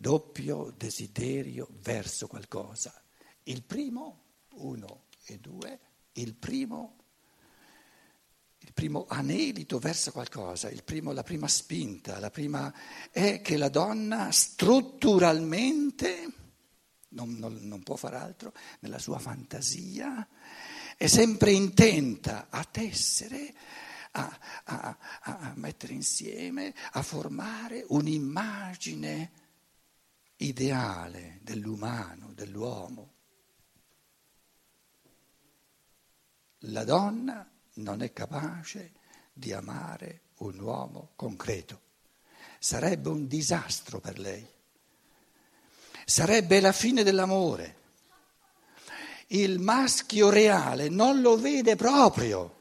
doppio desiderio verso qualcosa. Il primo, uno e due, il primo, il primo anelito verso qualcosa, primo, la prima spinta, la prima è che la donna strutturalmente, non, non, non può far altro, nella sua fantasia, è sempre intenta a tessere, a, a, a, mettere insieme, a formare un'immagine ideale dell'umano, dell'uomo. La donna non è capace di amare un uomo concreto. Sarebbe un disastro per lei. Sarebbe la fine dell'amore. Il maschio reale non lo vede proprio.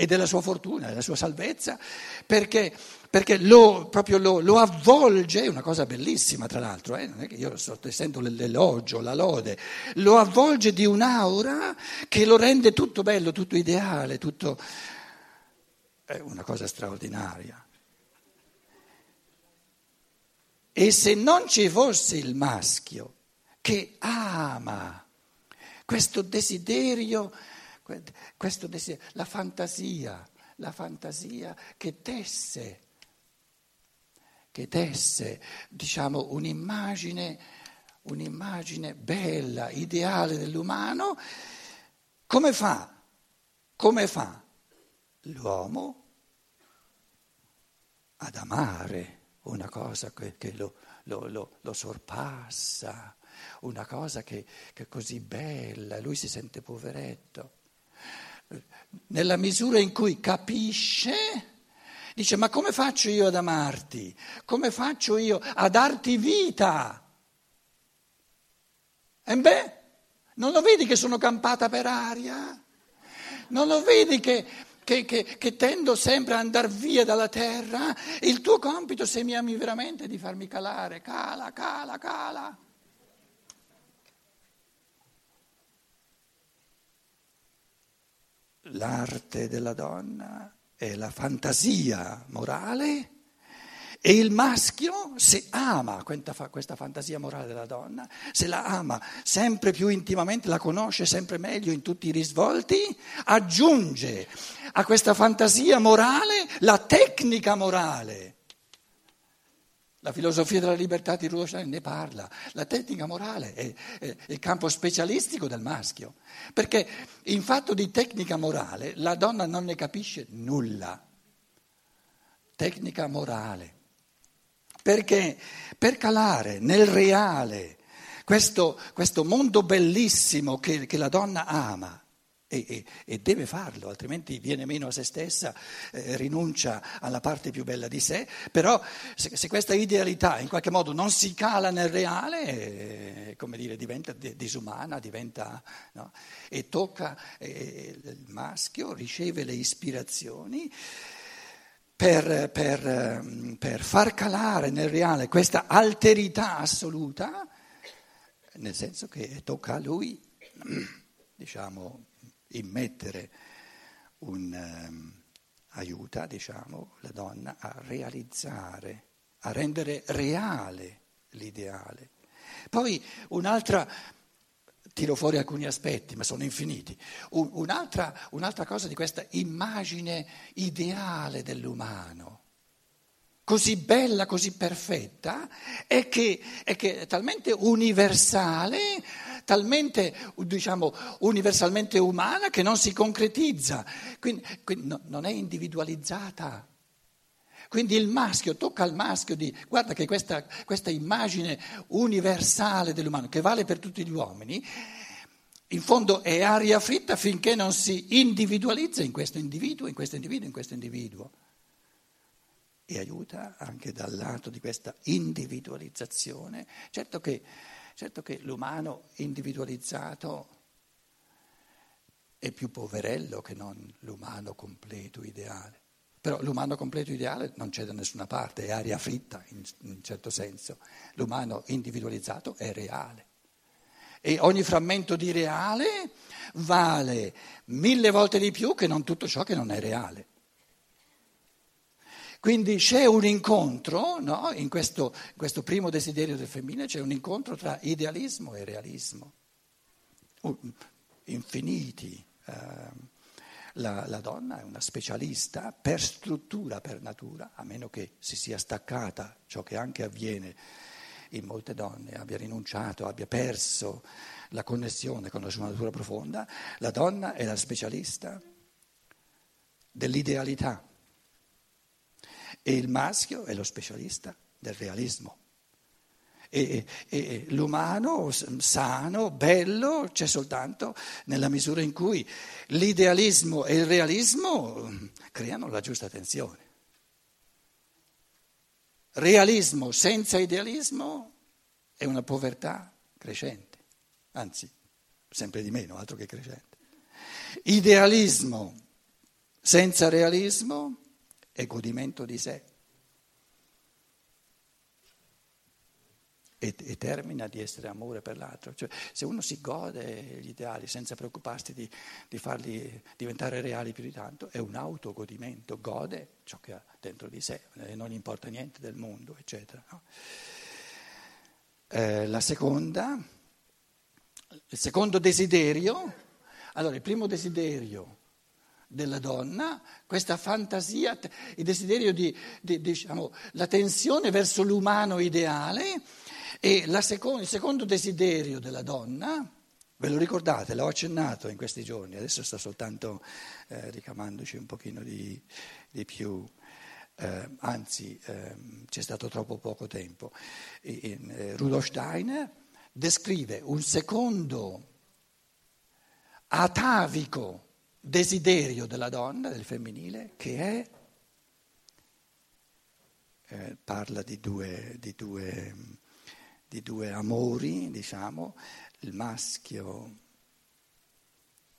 E della sua fortuna, della sua salvezza, perché perché lo, proprio lo, lo, avvolge, è una cosa bellissima tra l'altro, eh? non è che io sto essendo l'elogio, la lode, lo avvolge di un'aura che lo rende tutto bello, tutto ideale, tutto... è una cosa straordinaria. E se non ci fosse il maschio che ama questo desiderio, questo desiderio la fantasia, la fantasia che tesse che desse diciamo, un'immagine, un'immagine bella, ideale dell'umano, come fa? Come fa l'uomo ad amare una cosa che, che lo, lo, lo, lo, sorpassa, una cosa che, che è così bella, lui si sente poveretto. Nella misura in cui capisce Dice, ma come faccio io ad amarti? Come faccio io a darti vita? E beh, non lo vedi che sono campata per aria? Non lo vedi che, che, che, che tendo sempre ad andare via dalla terra? Il tuo compito, se mi ami veramente, è di farmi calare. Cala, cala, cala. L'arte della donna è la fantasia morale e il maschio, se ama questa fantasia morale della donna, se la ama sempre più intimamente, la conosce sempre meglio in tutti i risvolti, aggiunge a questa fantasia morale la tecnica morale. La filosofia della libertà di Rudolf Steiner ne parla. La tecnica morale è, è, il campo specialistico del maschio, perché in fatto di tecnica morale la donna non ne capisce nulla. Tecnica morale. Perché per calare nel reale questo, questo mondo bellissimo che, che la donna ama, e, e, e, deve farlo, altrimenti viene meno a se stessa, eh, rinuncia alla parte più bella di sé, però se, se, questa idealità in qualche modo non si cala nel reale, eh, come dire, diventa disumana, diventa, no? e tocca eh, il maschio, riceve le ispirazioni per, per, per far calare nel reale questa alterità assoluta, nel senso che tocca a lui, diciamo, immettere un um, aiuta, diciamo, la donna a realizzare, a rendere reale l'ideale. Poi un'altra, tiro fuori alcuni aspetti, ma sono infiniti, un, un'altra, un'altra cosa di questa immagine ideale dell'umano così bella, così perfetta, è che, è che è talmente universale talmente diciamo, universalmente umana che non si concretizza, quindi, quindi no, non è individualizzata. Quindi il maschio tocca al maschio di guarda che questa, questa immagine universale dell'umano, che vale per tutti gli uomini, in fondo è aria fritta finché non si individualizza in questo individuo, in questo individuo, in questo individuo. E aiuta anche dal lato di questa individualizzazione. Certo che Certo che l'umano individualizzato è più poverello che non l'umano completo ideale. Però l'umano completo ideale non c'è da nessuna parte, è aria fritta in un certo senso. L'umano individualizzato è reale. E ogni frammento di reale vale mille volte di più che non tutto ciò che non è reale. Quindi c'è un incontro, no? in, questo, questo primo desiderio del femminile c'è un incontro tra idealismo e realismo, infiniti. Eh, la, la, donna è una specialista per struttura, per natura, a meno che si sia staccata, ciò che anche avviene in molte donne, abbia rinunciato, abbia perso la connessione con la sua natura profonda, la donna è la specialista dell'idealità e il maschio è lo specialista del realismo. E, e, l'umano sano, bello, c'è soltanto nella misura in cui l'idealismo e il realismo mm, creano la giusta tensione. Realismo senza idealismo è una povertà crescente, anzi, sempre di meno, altro che crescente. Idealismo senza realismo è godimento di sé. E, e, termina di essere amore per l'altro. Cioè, se uno si gode gli ideali senza preoccuparsi di, di, farli diventare reali più di tanto, è un autogodimento, gode ciò che ha dentro di sé, e non importa niente del mondo, eccetera. No? Eh, la seconda, il secondo desiderio, allora il primo desiderio della donna, questa fantasia, il desiderio di, di diciamo, la tensione verso l'umano ideale e seconda, il secondo desiderio della donna, ve lo ricordate, l'ho accennato in questi giorni, adesso sto soltanto eh, ricamandoci un pochino di, di più, eh, anzi eh, c'è stato troppo poco tempo. In, eh, Rudolf Steiner descrive un secondo atavico desiderio della donna, del femminile, che è, eh, parla di due, di due di due amori, diciamo, il maschio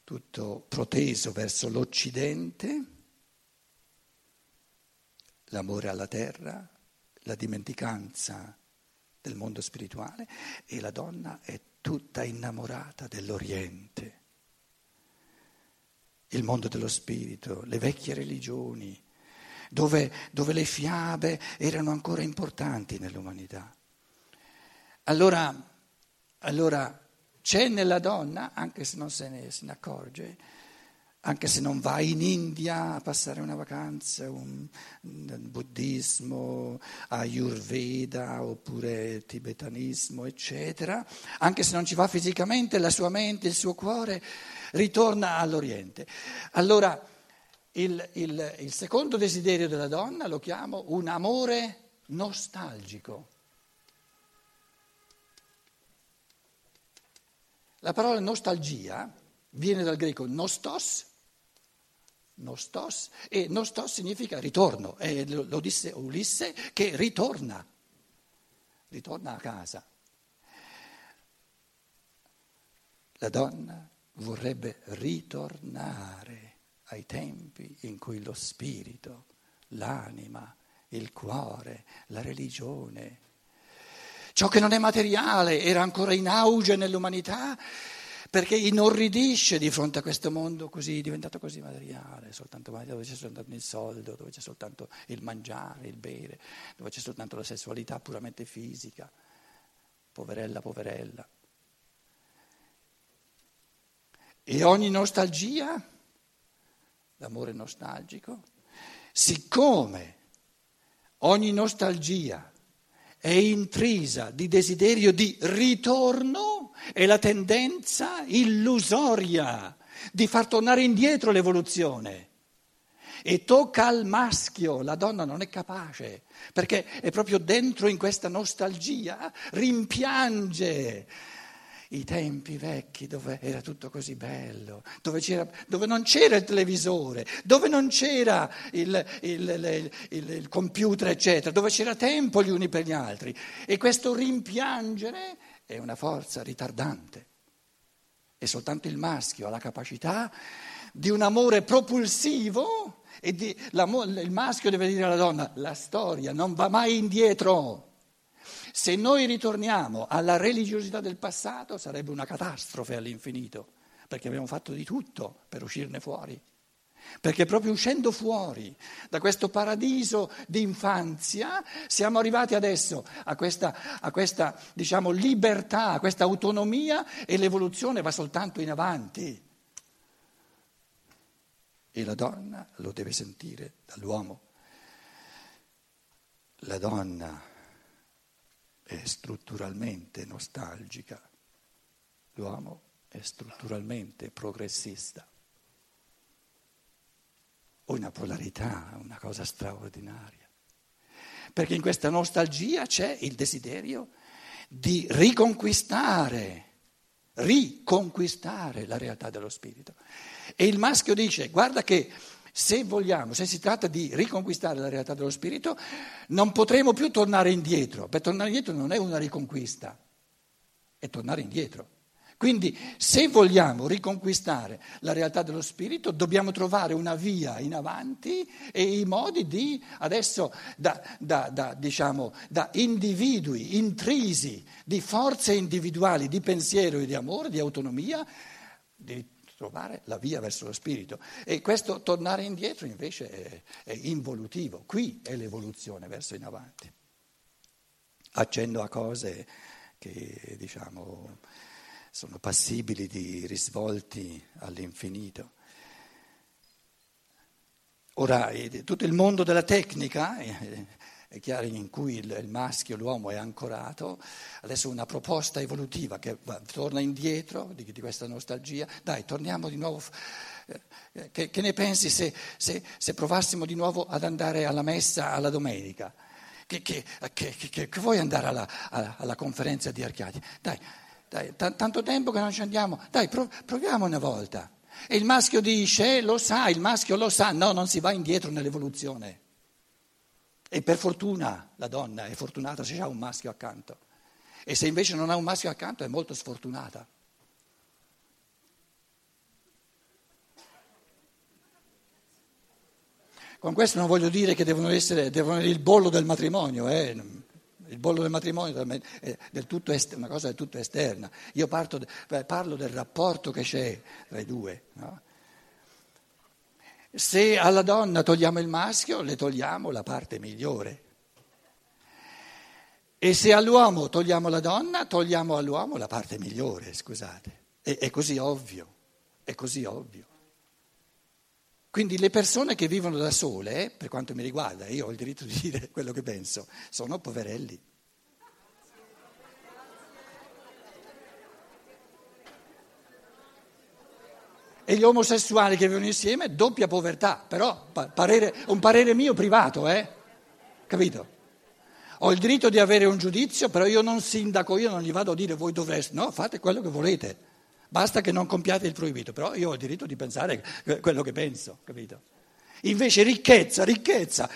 tutto proteso verso l'Occidente, l'amore alla terra, la dimenticanza del mondo spirituale e la donna è tutta innamorata dell'Oriente, il mondo dello spirito, le vecchie religioni, dove, dove le fiabe erano ancora importanti nell'umanità. Allora, allora c'è nella donna, anche se non se ne, se ne, accorge, anche se non va in India a passare una vacanza, un, un buddismo, ayurveda oppure tibetanismo, eccetera, anche se non ci va fisicamente, la sua mente, il suo cuore ritorna all'Oriente. Allora, il, il, il secondo desiderio della donna lo chiamo un amore nostalgico. La parola nostalgia viene dal greco nostos, nostos e nostos significa ritorno, e lo disse Ulisse che ritorna, ritorna a casa. La donna vorrebbe ritornare ai tempi in cui lo spirito, l'anima, il cuore, la religione, Ciò che non è materiale era ancora in auge nell'umanità perché inorridisce di fronte a questo mondo così, diventato così materiale, soltanto, dove c'è soltanto il soldo, dove c'è soltanto il mangiare, il bere, dove c'è soltanto la sessualità puramente fisica. Poverella, poverella. E ogni nostalgia, l'amore nostalgico, siccome ogni nostalgia è intrisa di desiderio di ritorno e la tendenza illusoria di far tornare indietro l'evoluzione. E tocca al maschio, la donna non è capace, perché è proprio dentro in questa nostalgia, rimpiange i tempi vecchi dove era tutto così bello, dove, dove non c'era il televisore, dove non c'era il, il, il, il, computer, eccetera, dove c'era tempo gli uni per gli altri. E questo rimpiangere è una forza ritardante. E soltanto il maschio ha la capacità di un amore propulsivo e di, il maschio deve dire alla donna, la storia non va mai indietro. Se noi ritorniamo alla religiosità del passato sarebbe una catastrofe all'infinito, perché abbiamo fatto di tutto per uscirne fuori. Perché proprio uscendo fuori da questo paradiso di infanzia siamo arrivati adesso a questa, a questa diciamo, libertà, a questa autonomia e l'evoluzione va soltanto in avanti. E la donna lo deve sentire dall'uomo. La donna è strutturalmente nostalgica, l'uomo è strutturalmente progressista una polarità, una cosa straordinaria. Perché in questa nostalgia c'è il desiderio di riconquistare, riconquistare la realtà dello spirito. E il maschio dice, guarda che se vogliamo, se si tratta di riconquistare la realtà dello spirito, non potremo più tornare indietro. Per tornare indietro non è una riconquista, è tornare indietro. Quindi se vogliamo riconquistare la realtà dello spirito dobbiamo trovare una via in avanti e i modi di, adesso da, da, da, diciamo, da individui intrisi di forze individuali, di pensiero e di amore, di autonomia, di trovare la via verso lo spirito. E questo tornare indietro invece è, è involutivo, qui è l'evoluzione verso in avanti. Accenno a cose che diciamo sono passibili di risvolti all'infinito. Ora, tutto il mondo della tecnica, è chiaro in cui il maschio, l'uomo è ancorato, adesso una proposta evolutiva che va, torna indietro di, di, questa nostalgia, dai, torniamo di nuovo, eh, che, che ne pensi se, se, se, provassimo di nuovo ad andare alla messa alla domenica? Che, che, che vuoi andare alla, alla, alla conferenza di Archiati? Dai, dai, t- tanto tempo che non ci andiamo, dai, prov- proviamo una volta. E il maschio dice, lo sa, il maschio lo sa, no, non si va indietro nell'evoluzione. E per fortuna la donna è fortunata se ha un maschio accanto. E se invece non ha un maschio accanto è molto sfortunata. Con questo non voglio dire che devono essere, devono essere il bollo del matrimonio, eh? Il bollo del matrimonio è est- una cosa del tutto esterna. Io parto, parlo del rapporto che c'è tra i due. No? Se alla donna togliamo il maschio, le togliamo la parte migliore. E se all'uomo togliamo la donna, togliamo all'uomo la parte migliore, scusate. È, è così ovvio, è così ovvio. Quindi le persone che vivono da sole, per quanto mi riguarda, io ho il diritto di dire quello che penso, sono poverelli. E gli omosessuali che vivono insieme, doppia povertà, però parere, un parere mio privato, eh? Capito? Ho il diritto di avere un giudizio, però io non sindaco, io non gli vado a dire voi dovreste, no, fate quello che volete. Basta che non compiate il proibito, però io ho il diritto di pensare quello che penso, capito? Invece ricchezza, ricchezza,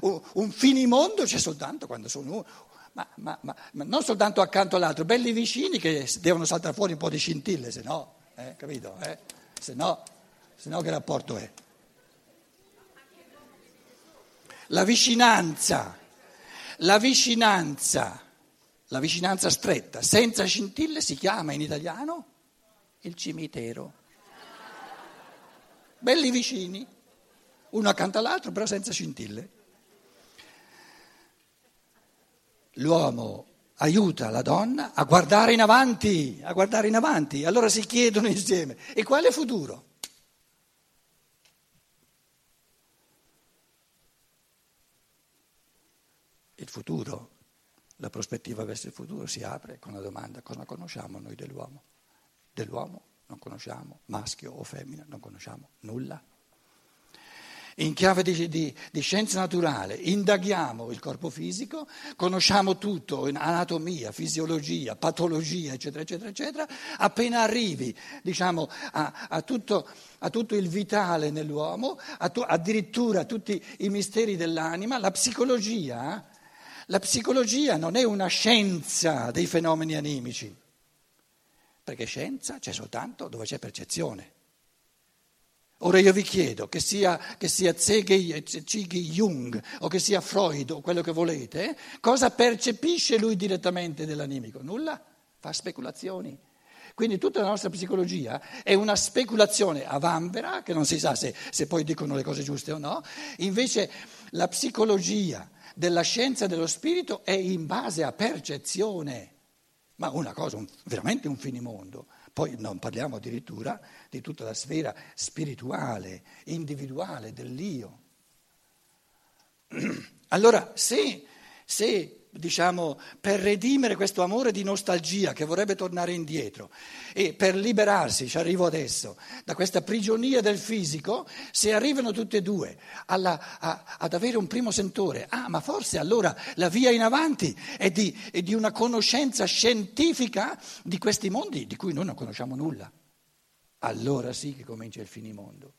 un finimondo c'è soltanto quando sono uno. Ma, ma, ma, ma, non soltanto accanto all'altro, belli vicini che devono saltare fuori un po' di scintille, se no, eh, capito? Eh? Se no, se no che rapporto è? La vicinanza, la vicinanza, la vicinanza stretta, senza scintille si chiama in italiano il cimitero. Belli vicini, uno accanto all'altro, però senza scintille. L'uomo aiuta la donna a guardare in avanti, a guardare in avanti. Allora si chiedono insieme, e quale futuro? Il futuro, la prospettiva verso il futuro si apre con la domanda cosa conosciamo noi dell'uomo? Dell'uomo non conosciamo, maschio o femmina, non conosciamo nulla. In chiave di, di, di, scienza naturale indaghiamo il corpo fisico, conosciamo tutto, anatomia, fisiologia, patologia, eccetera, eccetera, eccetera. Appena arrivi diciamo, a, a, tutto, a, tutto, il vitale nell'uomo, tu, addirittura a tutti i misteri dell'anima, la psicologia, la psicologia non è una scienza dei fenomeni animici perché scienza c'è soltanto dove c'è percezione. Ora io vi chiedo, che sia, che sia Ziggy Jung o che sia Freud o quello che volete, cosa percepisce lui direttamente dell'animico? Nulla, fa speculazioni. Quindi tutta la nostra psicologia è una speculazione a vanvera, che non si sa se, se poi dicono le cose giuste o no, invece la psicologia della scienza dello spirito è in base a percezione, ma una cosa, un, veramente un finimondo. Poi non parliamo addirittura di tutta la sfera spirituale, individuale dell'io. Allora, se, se diciamo, per redimere questo amore di nostalgia che vorrebbe tornare indietro e per liberarsi, ci arrivo adesso, da questa prigionia del fisico, se arrivano tutte e due alla, a, ad avere un primo sentore, ah ma forse allora la via in avanti è di, è di una conoscenza scientifica di questi mondi di cui noi non conosciamo nulla. Allora sì che comincia il finimondo.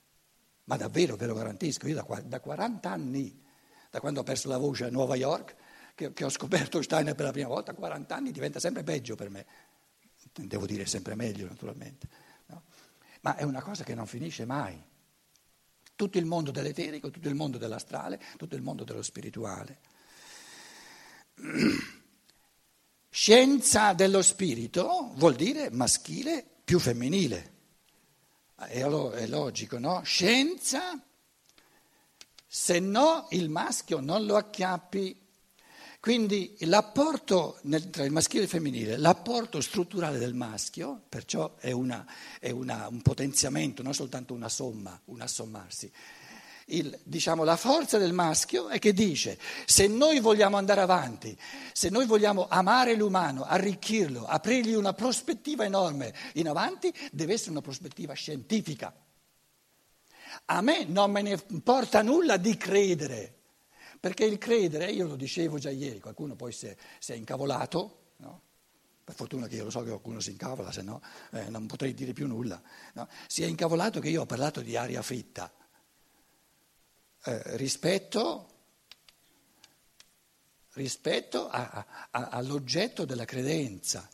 Ma davvero ve lo garantisco, io da, da 40 anni, da quando ho perso la voce a Nuova York, che, che ho scoperto Steiner per la prima volta, 40 anni diventa sempre peggio per me. Devo dire sempre meglio, naturalmente. No? Ma è una cosa che non finisce mai. Tutto il mondo dell'eterico, tutto il mondo dell'astrale, tutto il mondo dello spirituale. Scienza dello spirito vuol dire maschile più femminile. È, è logico, no? Scienza, se no il maschio non lo acchiappi quindi l'apporto nel, tra il maschile e il femminile, l'apporto strutturale del maschio, perciò è, una, è una, un potenziamento, non soltanto una somma, un assommarsi. Il, diciamo, la forza del maschio è che dice se noi vogliamo andare avanti, se noi vogliamo amare l'umano, arricchirlo, aprirgli una prospettiva enorme in avanti, deve essere una prospettiva scientifica. A me non me ne importa nulla di credere perché il credere, io lo dicevo già ieri, qualcuno poi si è, si è incavolato, no? per fortuna che io lo so che qualcuno si incavola, se no eh, non potrei dire più nulla, no? si è incavolato che io ho parlato di aria fritta eh, rispetto, rispetto a, a, all'oggetto della credenza.